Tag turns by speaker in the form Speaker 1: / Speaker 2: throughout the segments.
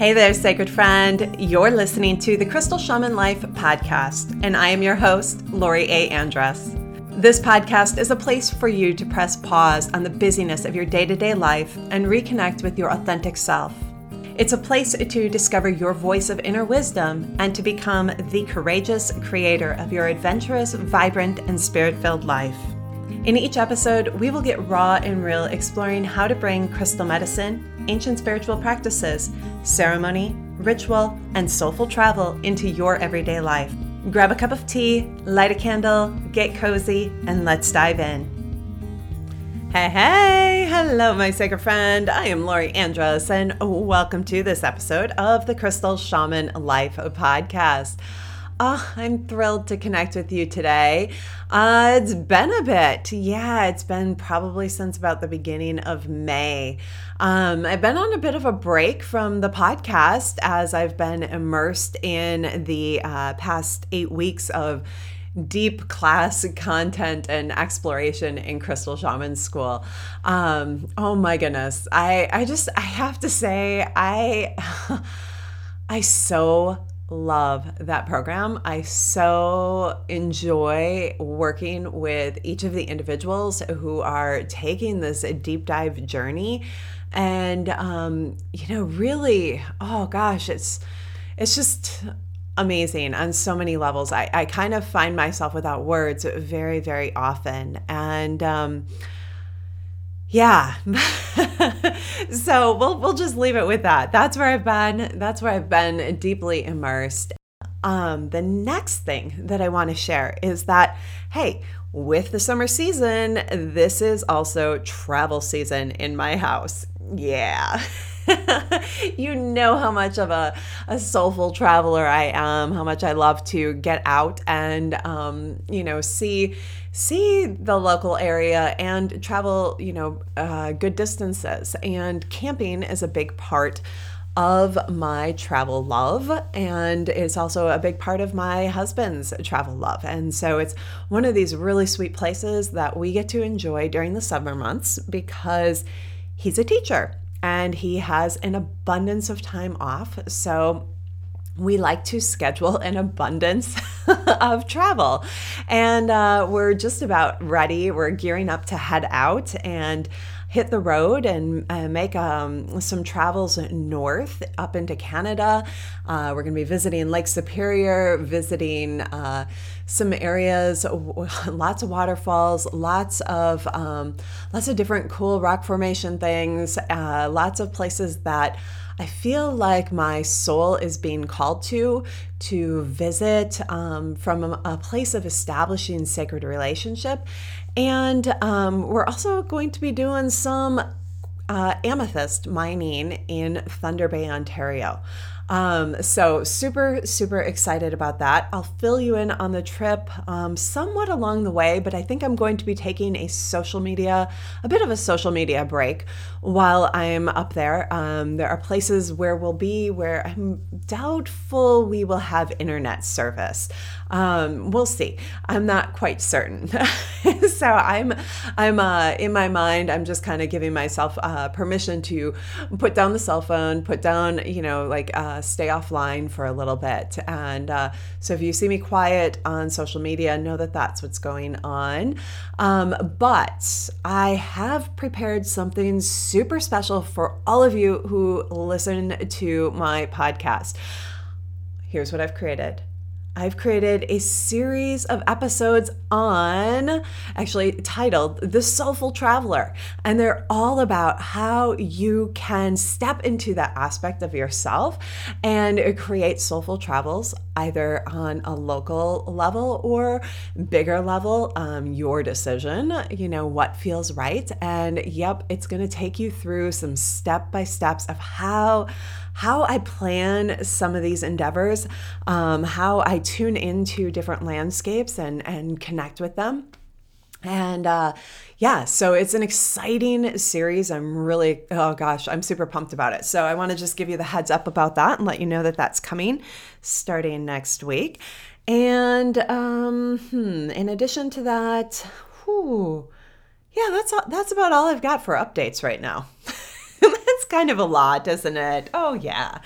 Speaker 1: Hey there, sacred friend. You're listening to the Crystal Shaman Life podcast, and I am your host, Lori A. Andrews. This podcast is a place for you to press pause on the busyness of your day to day life and reconnect with your authentic self. It's a place to discover your voice of inner wisdom and to become the courageous creator of your adventurous, vibrant, and spirit filled life. In each episode, we will get raw and real exploring how to bring crystal medicine, ancient spiritual practices, ceremony, ritual, and soulful travel into your everyday life. Grab a cup of tea, light a candle, get cozy, and let's dive in. Hey, hey, hello, my sacred friend. I am Lori Andrews, and welcome to this episode of the Crystal Shaman Life podcast. Oh, I'm thrilled to connect with you today. Uh, it's been a bit. Yeah, it's been probably since about the beginning of May. Um, I've been on a bit of a break from the podcast as I've been immersed in the uh, past eight weeks of deep class content and exploration in Crystal Shaman School. Um, oh my goodness. I, I just, I have to say, I, I so love that program. I so enjoy working with each of the individuals who are taking this deep dive journey. And, um, you know, really, oh gosh, it's, it's just amazing on so many levels. I, I kind of find myself without words very, very often. And, um, yeah. so we'll we'll just leave it with that. That's where I've been. That's where I've been deeply immersed. Um, the next thing that I want to share is that hey, with the summer season, this is also travel season in my house. Yeah. you know how much of a, a soulful traveler I am, how much I love to get out and, um, you know, see see the local area and travel, you know, uh, good distances. And camping is a big part of my travel love and it's also a big part of my husband's travel love and so it's one of these really sweet places that we get to enjoy during the summer months because he's a teacher and he has an abundance of time off. So we like to schedule an abundance of travel. And uh, we're just about ready. We're gearing up to head out and hit the road and uh, make um, some travels north up into Canada. Uh, we're going to be visiting Lake Superior, visiting uh, some areas, lots of waterfalls, lots of um, lots of different cool rock formation things, uh, lots of places that. I feel like my soul is being called to to visit um, from a, a, place of establishing sacred relationship and um, we're also going to be doing some uh, amethyst mining in Thunder Bay, Ontario. Um, so, super, super excited about that. I'll fill you in on the trip um, somewhat along the way, but I think I'm going to be taking a social media, a bit of a social media break while I'm up there. Um, there are places where we'll be where I'm doubtful we will have internet service. Um, we'll see. I'm not quite certain. so I'm, I'm uh, in my mind. I'm just kind of giving myself uh, permission to put down the cell phone, put down, you know, like uh, stay offline for a little bit. And uh, so if you see me quiet on social media, know that that's what's going on. Um, but I have prepared something super special for all of you who listen to my podcast. Here's what I've created. I've created a series of episodes on, actually titled The Soulful Traveler. And they're all about how you can step into that aspect of yourself and create soulful travels, either on a local level or bigger level. Um, your decision, you know, what feels right. And yep, it's going to take you through some step by steps of how how I plan some of these endeavors, um, how I tune into different landscapes and, and connect with them. And uh, yeah, so it's an exciting series. I'm really, oh gosh, I'm super pumped about it. So I want to just give you the heads up about that and let you know that that's coming starting next week. And um, hmm, in addition to that, whew, yeah, that's that's about all I've got for updates right now. kind of a lot, isn't it? Oh, yeah.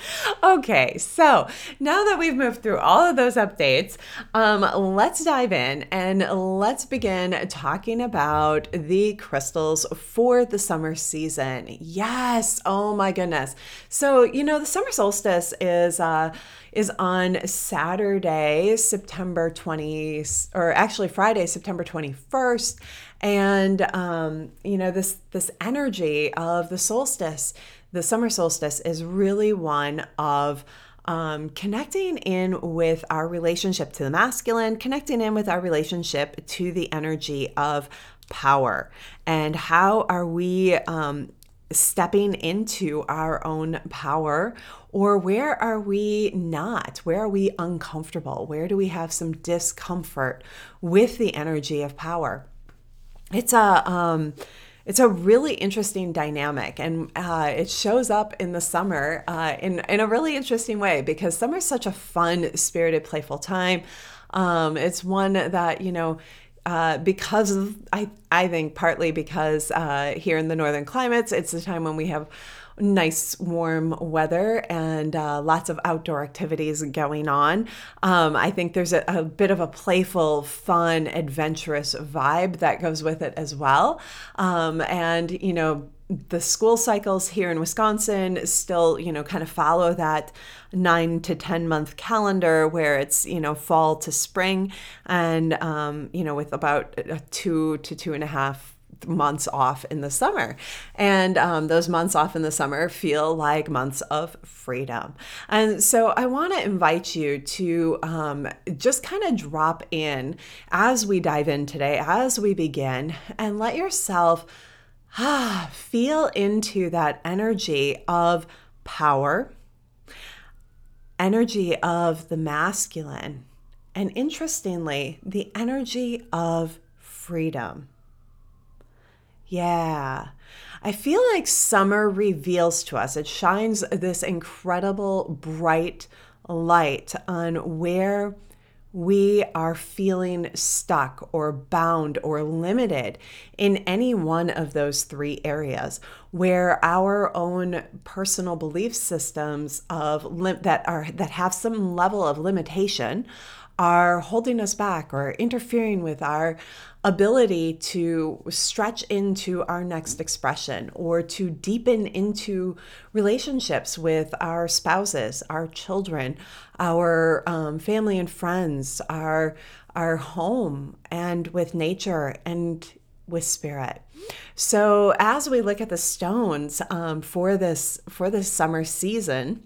Speaker 1: Okay, so now that we've moved through all of those updates, um, let's dive in and let's begin talking about the crystals for the summer season. Yes, oh my goodness. So, you know, the summer solstice is. Uh, is on Saturday, September 20, or actually Friday, September 21st. And um, you know, this this energy of the solstice, the summer solstice, is really one of um, connecting in with our relationship to the masculine, connecting in with our relationship to the energy of power, and how are we um, stepping into our own power or where are we not? Where are we uncomfortable? Where do we have some discomfort with the energy of power? It's a um, it's a really interesting dynamic, and uh, it shows up in the summer uh, in in a really interesting way because summer is such a fun, spirited, playful time. Um, it's one that you know uh, because of, I, I think partly because uh, here in the northern climates, it's the time when we have nice warm weather and uh, lots of outdoor activities going on. Um, I think there's a, a, bit of a playful, fun, adventurous vibe that goes with it as well. Um, and, you know, the school cycles here in Wisconsin still, you know, kind of follow that nine to 10 month calendar where it's, you know, fall to spring and, um, you know, with about a two to two and a half months off in the summer. And um, those months off in the summer feel like months of freedom. And so I want to invite you to um, just kind of drop in as we dive in today, as we begin, and let yourself ah, feel into that energy of power, energy of the masculine, and interestingly, the energy of freedom. Yeah. I feel like summer reveals to us, it shines this incredible bright light on where we are feeling stuck or bound or limited in any one of those three areas where our own personal belief systems of that are that have some level of limitation are holding us back or interfering with our ability to stretch into our next expression or to deepen into relationships with our spouses, our children, our um, family and friends, our our home, and with nature and with spirit. So as we look at the stones um, for this for this summer season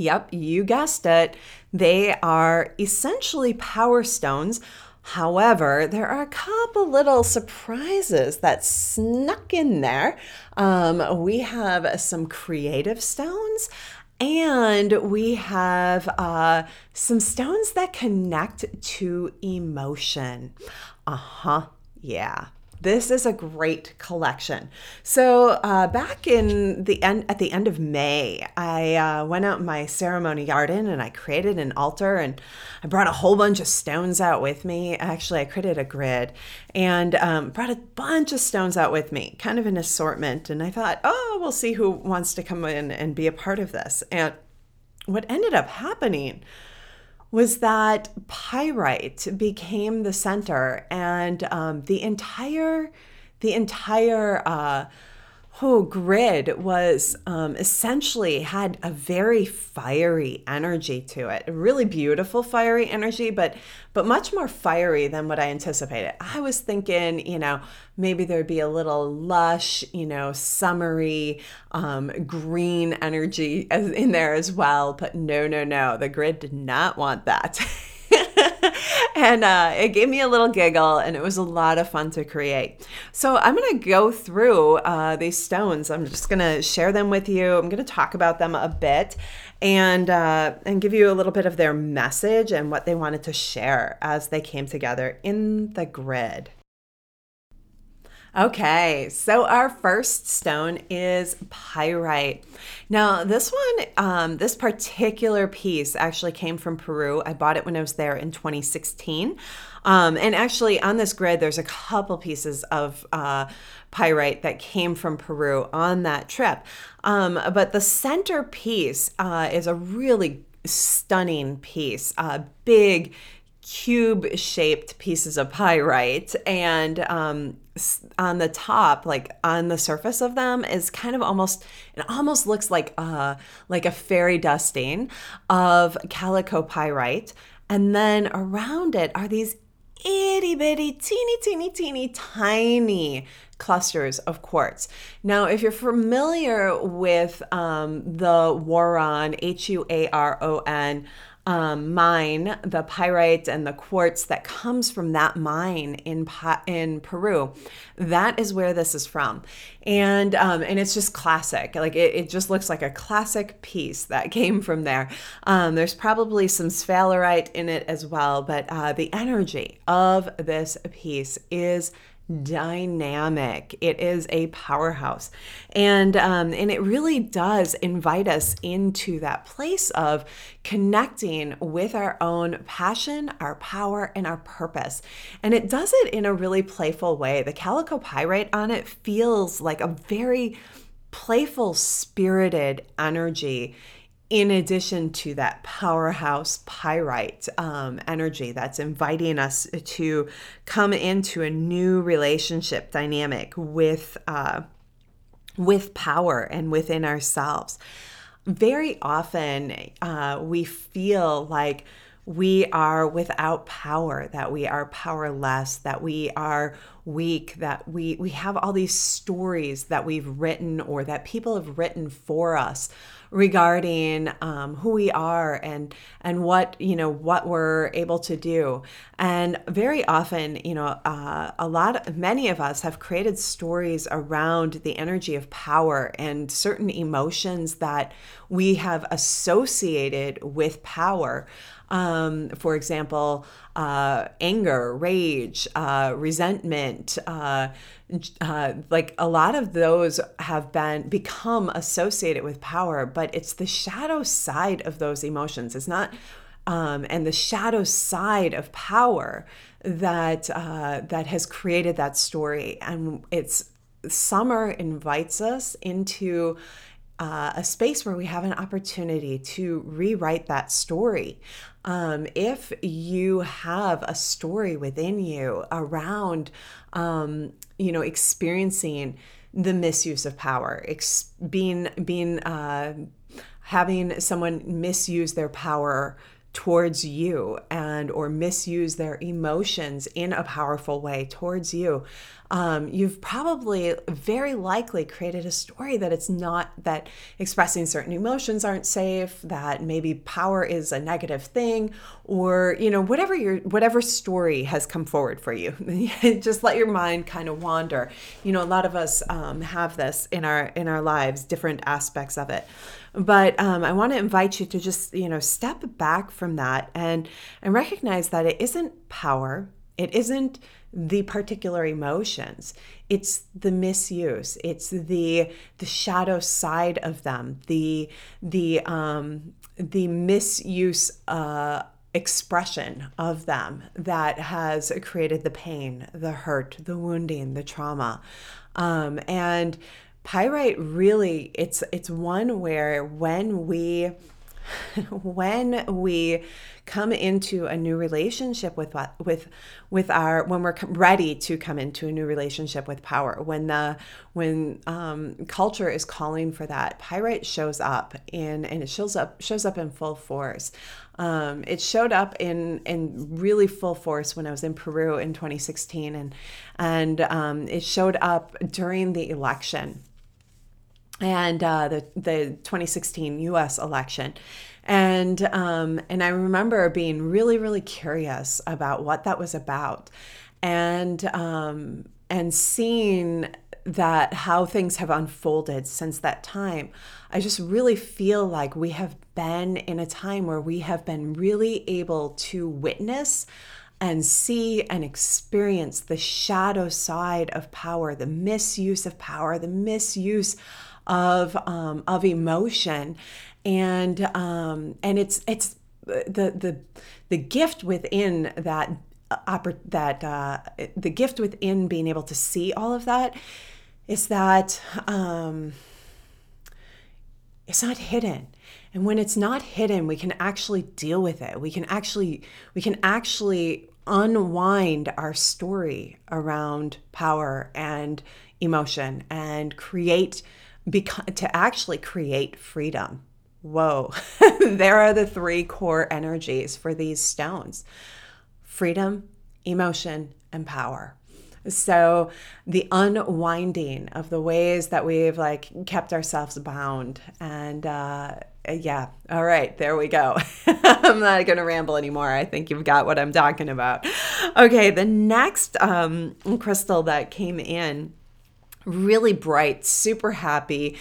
Speaker 1: Yep, you guessed it. They are essentially power stones. However, there are a couple little surprises that snuck in there. Um, we have some creative stones and we have uh, some stones that connect to emotion. Uh huh. Yeah. This is a great collection. So uh, back in the end, at the end of May, I uh, went out in my ceremony garden and I created an altar and I brought a whole bunch of stones out with me. Actually, I created a grid and um, brought a bunch of stones out with me, kind of an assortment. And I thought, oh, we'll see who wants to come in and be a part of this. And what ended up happening was that pyrite became the center and um, the entire the entire uh, whole grid was um, essentially had a very fiery energy to it. A really beautiful fiery energy but but much more fiery than what i anticipated. I was thinking you know maybe there'd be a little lush you know summery um, green energy in there as well but no no no the grid did not want that and uh, it gave me a little giggle, and it was a lot of fun to create. So I'm going to go through uh, these stones. I'm just going to share them with you. I'm going to talk about them a bit, and uh, and give you a little bit of their message and what they wanted to share as they came together in the grid. Okay, so our first stone is pyrite. Now, this one, um, this particular piece actually came from Peru. I bought it when I was there in 2016. Um, and actually, on this grid, there's a couple pieces of uh, pyrite that came from Peru on that trip. Um, but the center piece uh, is a really stunning piece, a big cube shaped pieces of pyrite and um, on the top like on the surface of them is kind of almost it almost looks like uh like a fairy dusting of calico pyrite and then around it are these itty bitty teeny teeny teeny tiny clusters of quartz. Now, if you're familiar with um, the Huaron, H U A R O N, um, mine, the pyrite and the quartz that comes from that mine in in Peru. That is where this is from, and um, and it's just classic. Like it, it just looks like a classic piece that came from there. Um, there's probably some sphalerite in it as well, but uh, the energy of this piece is dynamic. It is a powerhouse, and um, and it really does invite us into that place of connecting with our own passion, our power, and our purpose. And it does it in a really playful way. The calico pyrite on it feels like a very playful, spirited energy in addition to that powerhouse pyrite um, energy that's inviting us to come into a new relationship dynamic with uh, with power and within ourselves. Very often uh, we feel like we are without power that we are powerless that we are weak that we we have all these stories that we've written or that people have written for us regarding um, who we are and and what you know what we're able to do. And very often you know uh, a lot of, many of us have created stories around the energy of power and certain emotions that we have associated with power um, for example, uh, anger, rage, uh, resentment, uh, uh, like a lot of those have been become associated with power, but it's the shadow side of those emotions. It's not, um, and the shadow side of power that uh, that has created that story, and it's summer invites us into uh, a space where we have an opportunity to rewrite that story. Um, if you have a story within you around, um, you know, experiencing the misuse of power, ex- being being uh, having someone misuse their power towards you and or misuse their emotions in a powerful way towards you um, you've probably very likely created a story that it's not that expressing certain emotions aren't safe that maybe power is a negative thing or you know whatever your whatever story has come forward for you. Just let your mind kind of wander. You know a lot of us um, have this in our in our lives different aspects of it. But um, i want to invite you to just you know step back from that and and recognize that it isn't power it isn't the particular emotions it's the misuse it's the the shadow side of them the the um the misuse uh expression of them that has created the pain the hurt the wounding the trauma. Um and pyrite really it's it's one where when we when we come into a new relationship with with with our when we're ready to come into a new relationship with power when the when um, culture is calling for that pyrite shows up in and it shows up shows up in full force. Um, it showed up in in really full force when I was in Peru in 2016 and and um, it showed up during the election and uh, the the 2016 U.S. election, and um, and I remember being really really curious about what that was about, and um, and seeing that how things have unfolded since that time. I just really feel like we have been in a time where we have been really able to witness and see and experience the shadow side of power, the misuse of power, the misuse of um, of emotion, and um, and it's it's the the the gift within that that uh, the gift within being able to see all of that is that um, it's not hidden. And when it's not hidden we can actually deal with it. We can actually we can actually unwind our story around power and emotion and create beca- to actually create freedom whoa there are the three core energies for these stones freedom, emotion, and power. So the unwinding of the ways that we've like kept ourselves bound and uh yeah, all right, there we go. I'm not going to ramble anymore. I think you've got what I'm talking about. Okay, the next um, crystal that came in really bright, super happy.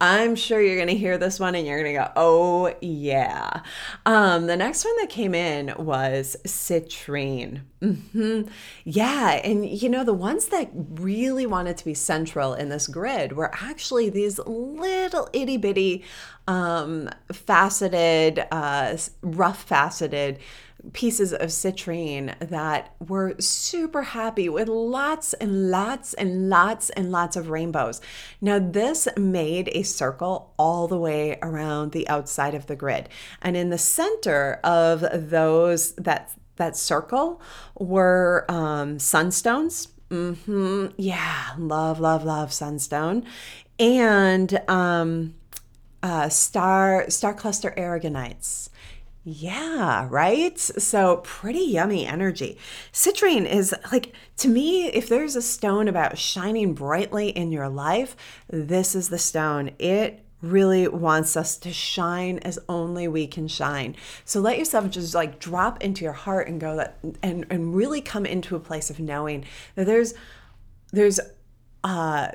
Speaker 1: I'm sure you're going to hear this one and you're going to go, oh, yeah. Um, the next one that came in was citrine. Mm-hmm. Yeah. And, you know, the ones that really wanted to be central in this grid were actually these little itty bitty, um, faceted, uh, rough faceted pieces of citrine that were super happy with lots and lots and lots and lots of rainbows. Now, this made a circle all the way around the outside of the grid. And in the center of those that that circle were um, sunstones. Mm-hmm. Yeah, love, love, love sunstone, and um, uh, star star cluster aragonites. Yeah, right? So pretty yummy energy. Citrine is like, to me, if there's a stone about shining brightly in your life, this is the stone. It really wants us to shine as only we can shine. So let yourself just like drop into your heart and go that and and really come into a place of knowing that there's there's uh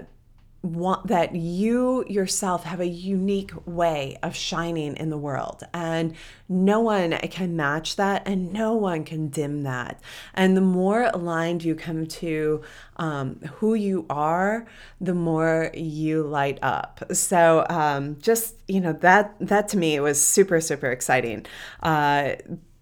Speaker 1: want that you yourself have a unique way of shining in the world. And no one can match that and no one can dim that. And the more aligned you come to um, who you are the more you light up. So um, just you know that that to me was super super exciting. Uh,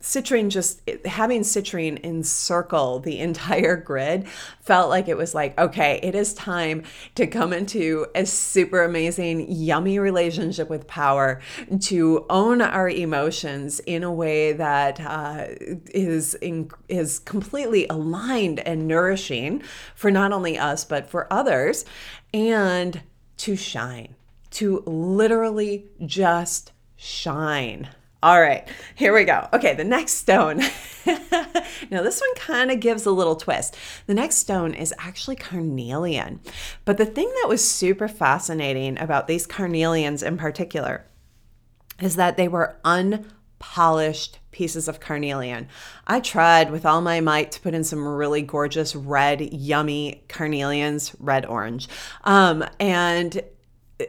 Speaker 1: citrine just having citrine encircle the entire grid felt like it was like okay it is time to come into a super amazing yummy relationship with power to own our emotions in a way that uh, is in, is completely aligned and nourishing for not only us but for others and to shine to literally just shine all right, here we go. Okay, the next stone. now, this one kind of gives a little twist. The next stone is actually carnelian. But the thing that was super fascinating about these carnelians in particular is that they were unpolished pieces of carnelian. I tried with all my might to put in some really gorgeous red, yummy carnelians, red orange. Um, and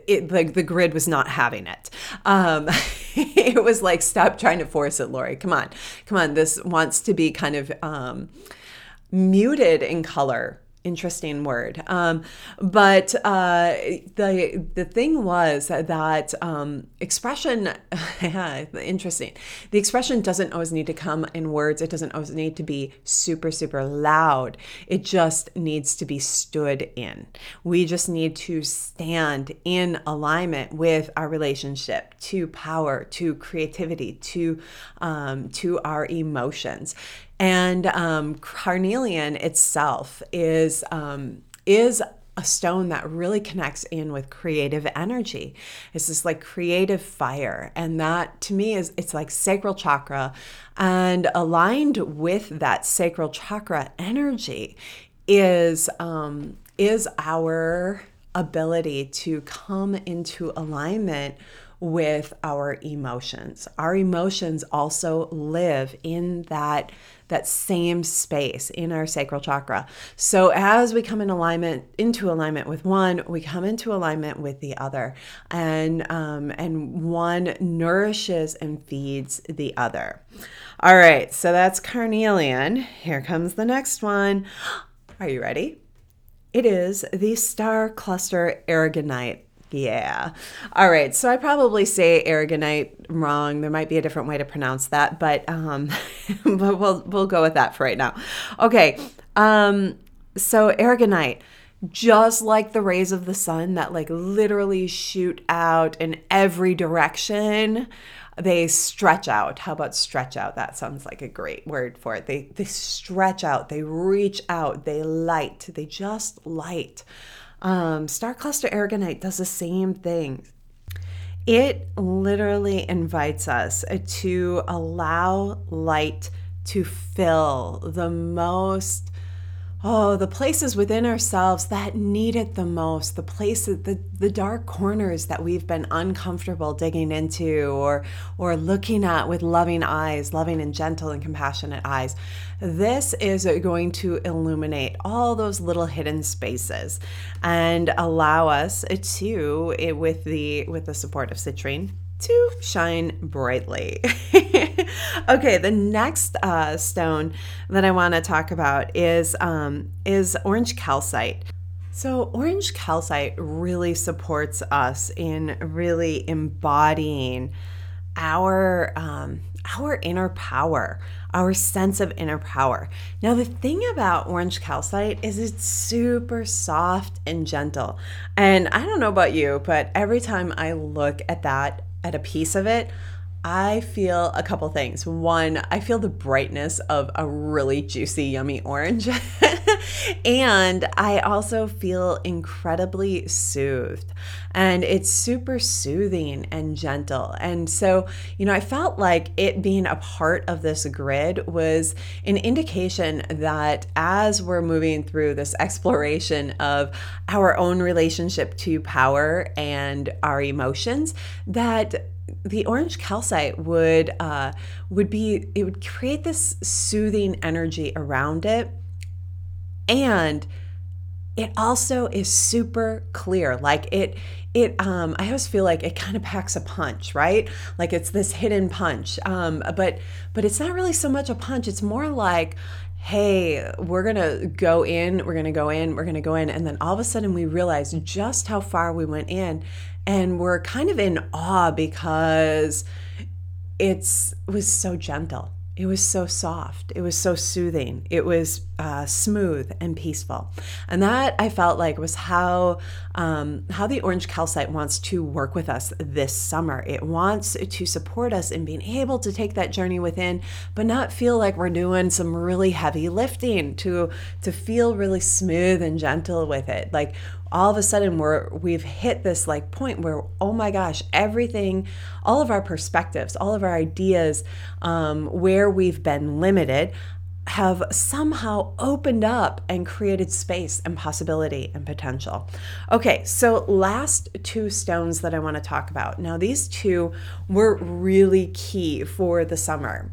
Speaker 1: it like the grid was not having it. Um, it was like, stop trying to force it, Lori. Come on, come on. This wants to be kind of um, muted in color interesting word. Um, but uh, the the thing was that um, expression, interesting. The expression doesn't always need to come in words. It doesn't always need to be super super loud. It just needs to be stood in. We just need to stand in alignment with our relationship to power, to creativity, to um, to our emotions. And um, carnelian itself is um, is a stone that really connects in with creative energy. It's this like creative fire. And that to me is it's like sacral chakra. And aligned with that sacral chakra energy is um, is our ability to come into alignment with our emotions. Our emotions also live in that that same space in our sacral chakra. So as we come in alignment into alignment with one, we come into alignment with the other, and um, and one nourishes and feeds the other. All right, so that's carnelian. Here comes the next one. Are you ready? It is the star cluster aragonite. Yeah. All right. So I probably say aragonite wrong. There might be a different way to pronounce that, but um, but we'll we'll go with that for right now. Okay. Um, so aragonite, just like the rays of the sun that like literally shoot out in every direction they stretch out. How about stretch out? That sounds like a great word for it. They they stretch out, they reach out, they light, they just light. Um, Star Cluster Aragonite does the same thing. It literally invites us to allow light to fill the most Oh, the places within ourselves that need it the most, the places, the, the dark corners that we've been uncomfortable digging into or, or looking at with loving eyes, loving and gentle and compassionate eyes. This is going to illuminate all those little hidden spaces and allow us to, eh, with the, with the support of citrine, to shine brightly. okay, the next uh, stone that I want to talk about is um, is orange calcite. So, orange calcite really supports us in really embodying our um, our inner power, our sense of inner power. Now, the thing about orange calcite is it's super soft and gentle. And I don't know about you, but every time I look at that at a piece of it, I feel a couple things. One, I feel the brightness of a really juicy, yummy orange. and I also feel incredibly soothed. And it's super soothing and gentle. And so, you know, I felt like it being a part of this grid was an indication that as we're moving through this exploration of our own relationship to power and our emotions, that the orange calcite would uh, would be it would create this soothing energy around it and it also is super clear like it it um i always feel like it kind of packs a punch right like it's this hidden punch um but but it's not really so much a punch it's more like hey, we're to go in, we're to go in, we're to go in. And then all of a sudden we realize just how far we went in. And we're kind of in awe because it's it was so gentle. It was so soft. It was so soothing. It was uh, smooth and peaceful, and that I felt like was how um, how the orange calcite wants to work with us this summer. It wants to support us in being able to take that journey within, but not feel like we're doing some really heavy lifting. To to feel really smooth and gentle with it, like all of a sudden we're we've hit this like point where oh my gosh everything all of our perspectives all of our ideas um, where we've been limited have somehow opened up and created space and possibility and potential. Okay, so last two stones that I want to talk about. Now, these two were really key for the summer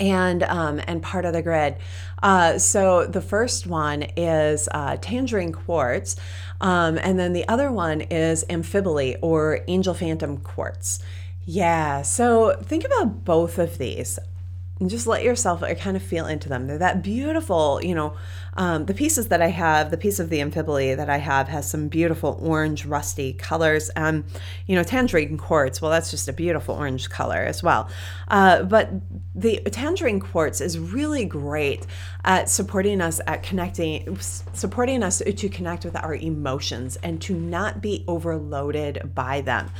Speaker 1: and um, and part of the grid. Uh, so the first one is uh, tangerine quartz, um, and then the other one is amphibole or angel phantom quartz. Yeah, so think about both of these and just let yourself kind of feel into them. They're that beautiful, you know, um, the pieces that I have, the piece of the amphibole that I have has some beautiful orange rusty colors. Um, you know, tangerine quartz, well, that's just a beautiful orange color as well. Uh, but the tangerine quartz is really great at supporting us at connecting, supporting us to connect with our emotions and to not be overloaded by them.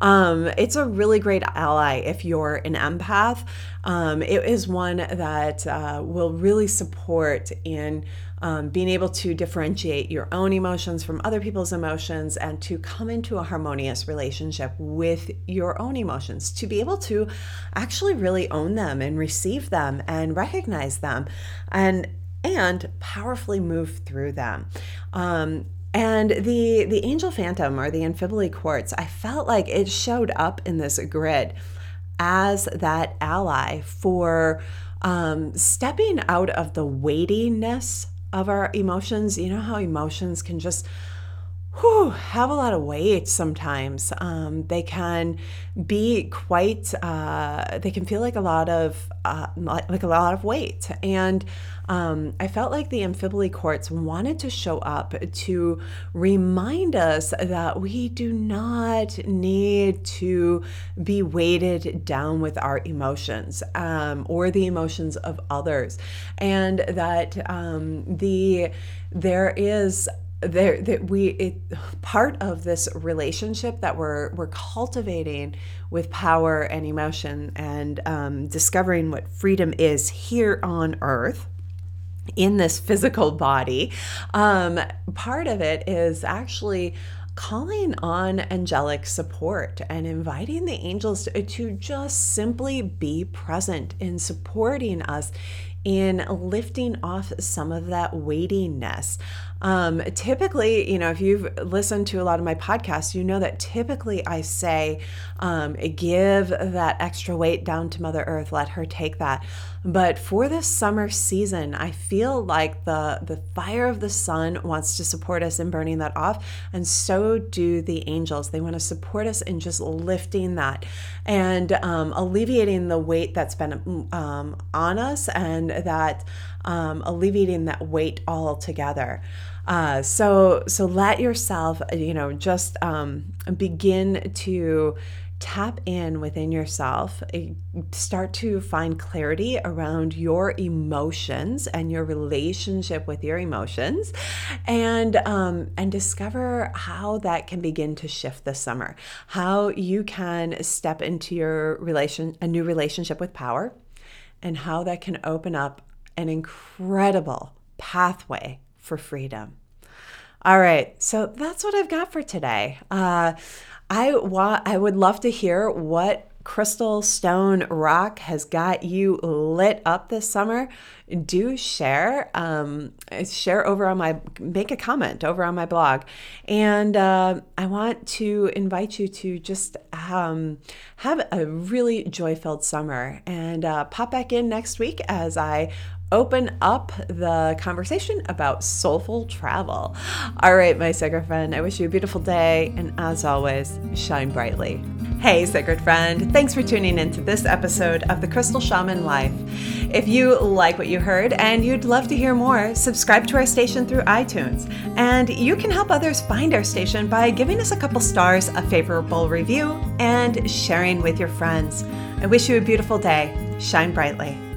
Speaker 1: Um, it's a really great ally if you're an empath. Um, it is one that uh, will really support in um, being able to differentiate your own emotions from other people's emotions and to come into a harmonious relationship with your own emotions, to be able to actually really own them and receive them and recognize them and and powerfully move through them. Um, And the the angel phantom or the amphibole quartz, I felt like it showed up in this grid as that ally for um, stepping out of the weightiness of our emotions. You know how emotions can just whew, have a lot of weight sometimes. Um, they can be quite, uh, they can feel like a lot of, uh, like a lot of weight. And um, I felt like the amphibole quartz wanted to show up to remind us that we do not need to be weighted down with our emotions um, or the emotions of others, and that um, the there is there that we it part of this relationship that we're we're cultivating with power and emotion and um, discovering what freedom is here on earth in this physical body um, part of it is actually calling on angelic support and inviting the angels to, to just simply be present in supporting us in lifting off some of that weightiness. Um, typically, you know, if you've listened to a lot of my podcasts, you know that typically I say, um, give that extra weight down to Mother Earth, let her take that. But for this summer season, I feel like the, the fire of the sun wants to support us in burning that off, and so do the angels. They want to support us in just lifting that and um, alleviating the weight that's been um, on us and that um, alleviating that weight altogether. Uh, so so let yourself, you know, just um, begin to tap in within yourself eh, start to find clarity around your emotions and your relationship with your emotions and um, and discover how that can begin to shift this summer how you can step into your relation a new relationship with power and how that can open up an incredible pathway for freedom. All right, so that's what I've got for today. Uh, I want I would love to hear what crystal stone rock has got you lit up this summer do share um, share over on my make a comment over on my blog and uh, i want to invite you to just um, have a really joy filled summer and uh, pop back in next week as i open up the conversation about soulful travel. All right, my sacred friend, I wish you a beautiful day, and as always, shine brightly. Hey, sacred friend, thanks for tuning in to this episode of The Crystal Shaman Life. If you like what you heard and you'd love to hear more, subscribe to our station through iTunes. And you can help others find our station by giving us a couple stars, a favorable review, and sharing with your friends. I wish you a beautiful day. Shine brightly.